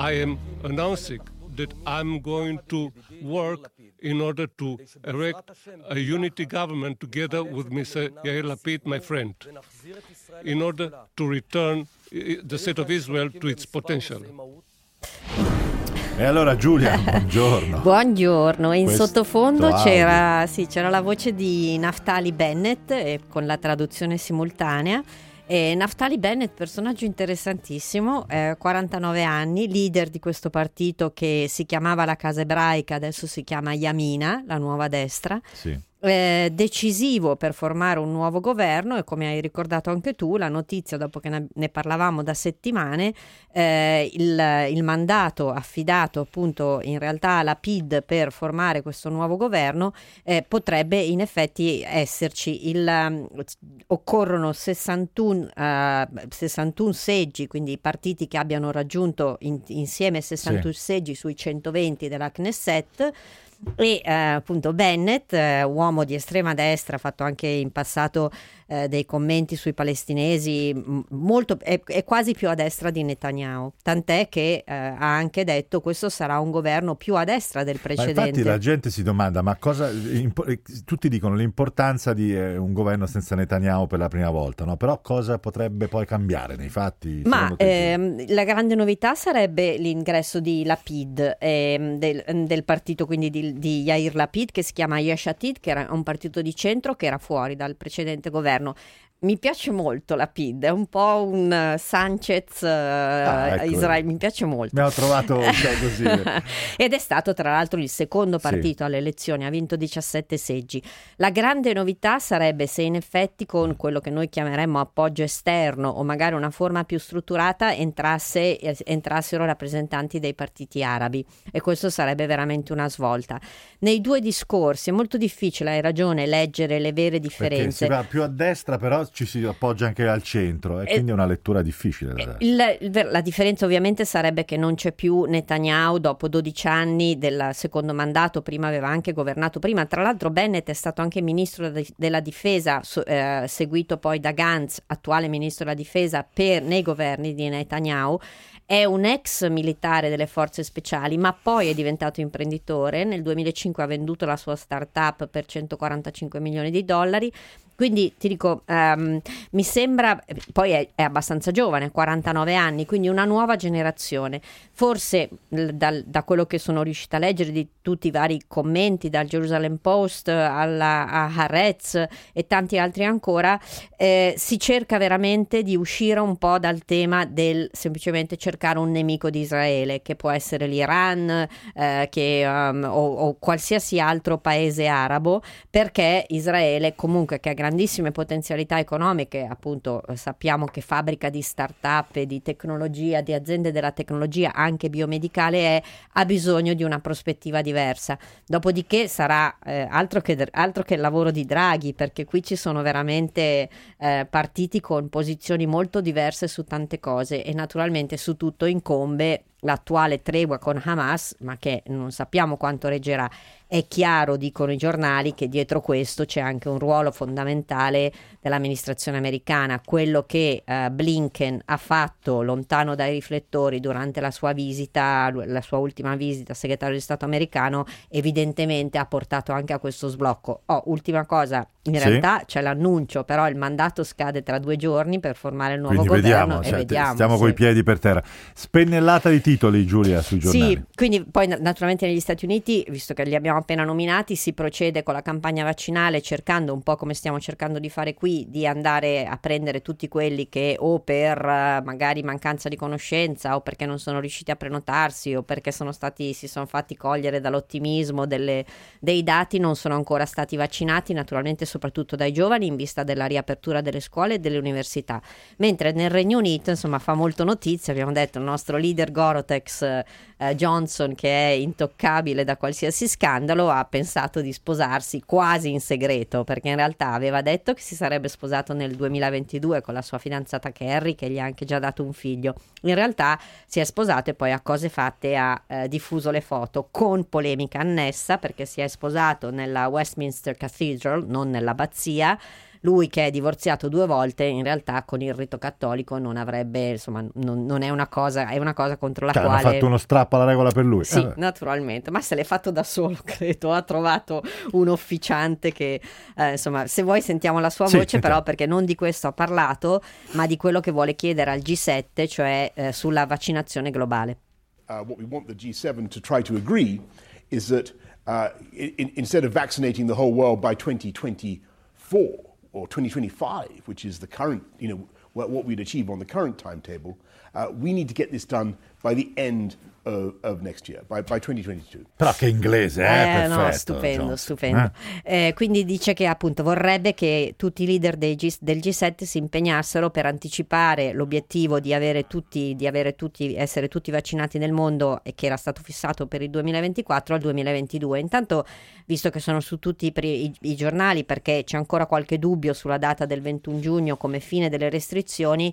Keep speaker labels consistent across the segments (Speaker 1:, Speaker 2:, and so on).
Speaker 1: I am announcing that I'm going to work in order to erect a unity government together with Mr. Yair Lapid, my friend, in order to return uh, the state of Israel to its potential.
Speaker 2: E allora Giulia, buongiorno.
Speaker 3: buongiorno, in
Speaker 2: Questo
Speaker 3: sottofondo c'era, sì, c'era la voce di Naftali Bennett eh, con la traduzione simultanea. E Naftali Bennett, personaggio interessantissimo, eh, 49 anni, leader di questo partito che si chiamava la Casa Ebraica, adesso si chiama Yamina, la nuova destra.
Speaker 2: Sì.
Speaker 3: Eh, decisivo per formare un nuovo governo e come hai ricordato anche tu la notizia dopo che ne, ne parlavamo da settimane eh, il, il mandato affidato appunto in realtà alla PID per formare questo nuovo governo eh, potrebbe in effetti esserci il, um, occorrono 61, eh, 61 seggi quindi i partiti che abbiano raggiunto in- insieme 61 seggi sui 120 della Knesset e eh, appunto Bennett, eh, uomo di estrema destra, ha fatto anche in passato eh, dei commenti sui palestinesi, molto, è, è quasi più a destra di Netanyahu, tant'è che eh, ha anche detto questo sarà un governo più a destra del
Speaker 2: Ma
Speaker 3: precedente.
Speaker 2: infatti la gente si domanda, ma cosa... impo- eh, tutti dicono l'importanza di eh, un governo senza Netanyahu per la prima volta, no? Però cosa potrebbe poi cambiare nei fatti?
Speaker 3: Ma ehm, la grande novità sarebbe l'ingresso di Lapid, ehm, del, del partito quindi di, di Yair Lapid che si chiama Yesh Atid, che era un partito di centro che era fuori dal precedente governo. Mi piace molto Lapid, è un po' un eh, Sanchez
Speaker 2: Ah, ecco.
Speaker 3: Israele, mi piace molto.
Speaker 2: Mi ho trovato così.
Speaker 3: Ed è stato tra l'altro il secondo
Speaker 2: Sì.
Speaker 3: partito alle elezioni, ha vinto 17 seggi. La grande novità sarebbe se in effetti con quello che noi chiameremmo appoggio esterno o magari una forma più strutturata entrasse, entrassero rappresentanti dei partiti arabi e questo sarebbe veramente una svolta. Nei due discorsi è molto difficile, hai ragione, leggere le vere
Speaker 2: Perché
Speaker 3: differenze.
Speaker 2: si va più a destra, però ci si appoggia anche al centro e
Speaker 3: Eh,
Speaker 2: quindi è una lettura difficile da dare.
Speaker 3: La differenza ovviamente sarebbe che non c'è più Netanyahu dopo 12 anni del secondo mandato, prima aveva anche governato prima, tra l'altro Bennett è stato anche ministro de- della difesa, so- eh, seguito poi da Gantz, attuale ministro della difesa per, nei governi di Netanyahu, è un ex militare delle forze speciali, ma poi è diventato imprenditore. Nel 2005 ha venduto la sua startup per 145 milioni di dollari. Quindi ti dico, ehm, mi sembra, poi è, è abbastanza giovane, 49 anni, quindi una nuova generazione. Forse dal- da quello che sono riuscita a leggere di tutti i vari commenti, dal Jerusalem Post alla, a Haaretz e tanti altri ancora, eh, si cerca veramente di uscire un po' dal tema del semplicemente cercare un nemico di Israele, che può essere l'Iran eh, che, um, o, o qualsiasi altro paese arabo, perché Israele comunque che ha grandissime potenzialità economiche, appunto eh, sappiamo che fabbrica di start-up di tecnologia, di aziende della tecnologia anche biomedicale è, ha bisogno di una prospettiva diversa. Dopodiché sarà eh, altro, che, altro che il lavoro di Draghi, perché qui ci sono veramente eh, partiti con posizioni molto diverse su tante cose e naturalmente su tutto incombe l'attuale tregua con Hamas, ma che non sappiamo quanto reggerà. È chiaro, dicono i giornali, che dietro questo c'è anche un ruolo fondamentale dell'amministrazione americana, quello che eh, Blinken ha fatto lontano dai riflettori durante la sua visita, la sua ultima visita segretario di Stato americano, evidentemente ha portato anche a questo sblocco. Oh, ultima cosa, in
Speaker 2: Sì.
Speaker 3: realtà c'è l'annuncio, però il mandato scade tra due giorni per formare il nuovo
Speaker 2: Quindi
Speaker 3: governo
Speaker 2: vediamo,
Speaker 3: e
Speaker 2: cioè,
Speaker 3: vediamo.
Speaker 2: stiamo
Speaker 3: sì.
Speaker 2: coi piedi per terra. Spennellata di titoli, Giulia, sui giornali.
Speaker 3: Sì, quindi poi na- naturalmente negli Stati Uniti, visto che li abbiamo appena nominati, si procede con la campagna vaccinale cercando un po' come stiamo cercando di fare qui, di andare a prendere tutti quelli che o per eh, magari mancanza di conoscenza o perché non sono riusciti a prenotarsi o perché sono stati, si sono fatti cogliere dall'ottimismo delle- dei dati non sono ancora stati vaccinati, naturalmente soprattutto dai giovani in vista della riapertura delle scuole e delle università. Mentre nel Regno Unito, insomma, fa molto notizia, abbiamo detto il nostro leader Gorotex eh, eh, Johnson, che è intoccabile da qualsiasi scandalo, ha pensato di sposarsi quasi in segreto, perché in realtà aveva detto che si sarebbe sposato nel 2022 con la sua fidanzata Carrie, che gli ha anche già dato un figlio. In realtà si è sposato e poi a cose fatte ha eh, diffuso le foto con polemica annessa, perché si è sposato nella Westminster Cathedral, non nell'abbazia lui che è divorziato due volte in realtà con il rito cattolico non avrebbe insomma non, non è una cosa è una cosa contro la
Speaker 2: cioè,
Speaker 3: quale
Speaker 2: hanno fatto uno strappo alla regola per lui
Speaker 3: sì
Speaker 2: eh.
Speaker 3: naturalmente ma se l'è fatto da solo credo ha trovato un officiante che eh, insomma se vuoi sentiamo la sua
Speaker 2: Sì,
Speaker 3: voce
Speaker 2: sentiamo.
Speaker 3: però perché non di questo ha parlato ma di quello che vuole chiedere al G7 cioè eh, sulla vaccinazione globale
Speaker 4: uh, what we want the G7 to try to agree is that uh, in, instead of vaccinating the whole world by 2024 or 2025, which is the current, you know, what, what we'd achieve on the current timetable, uh, we need to get this done by the end of, of next year, by, by 2022.
Speaker 2: però che inglese eh,
Speaker 3: Eh, no,
Speaker 2: perfetto
Speaker 3: stupendo,
Speaker 2: Johnson.
Speaker 3: stupendo.
Speaker 2: Eh?
Speaker 3: Eh, quindi dice che appunto vorrebbe che tutti i leader dei G- del G7 si impegnassero per anticipare l'obiettivo di avere tutti, di avere tutti, essere tutti vaccinati nel mondo e che era stato fissato per il 2024 al 2022. Intanto, visto che sono su tutti i, pri- i- i giornali, perché c'è ancora qualche dubbio sulla data del 21 giugno come fine delle restrizioni,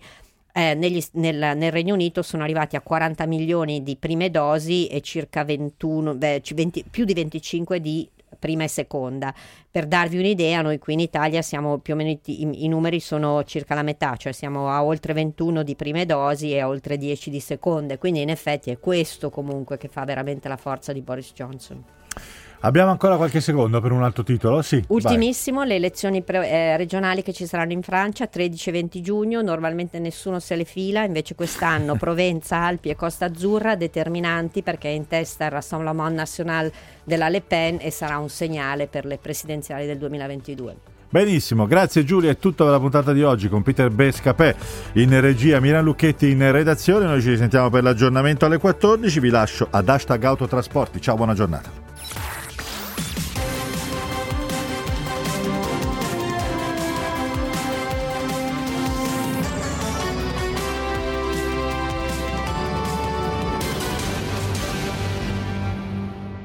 Speaker 3: eh, negli- nel, nel Regno Unito sono arrivati a 40 milioni di prime dosi e circa 21, beh, ci- 20 più di 25 di prima e seconda. Per darvi un'idea, noi qui in Italia siamo più o meno i- i numeri sono circa la metà, cioè siamo a oltre 21 di prime dosi e a oltre 10 di seconde, quindi in effetti è questo comunque che fa veramente la forza di Boris Johnson.
Speaker 2: Abbiamo ancora qualche secondo per un altro titolo sì vai.
Speaker 3: Ultimissimo, le elezioni pre- eh, regionali che ci saranno in Francia 13 e 20 giugno, normalmente nessuno se le fila, invece quest'anno Provenza, Alpi e Costa Azzurra determinanti perché è in testa il Rassemblement National della Le Pen e sarà un segnale per le presidenziali del 2022.
Speaker 2: Benissimo, grazie Giulia, è tutto per la puntata di oggi con Peter Bescapè in regia, Milan Lucchetti in redazione, noi ci risentiamo per l'aggiornamento alle 14, vi lascio ad hashtag autotrasporti, ciao buona giornata.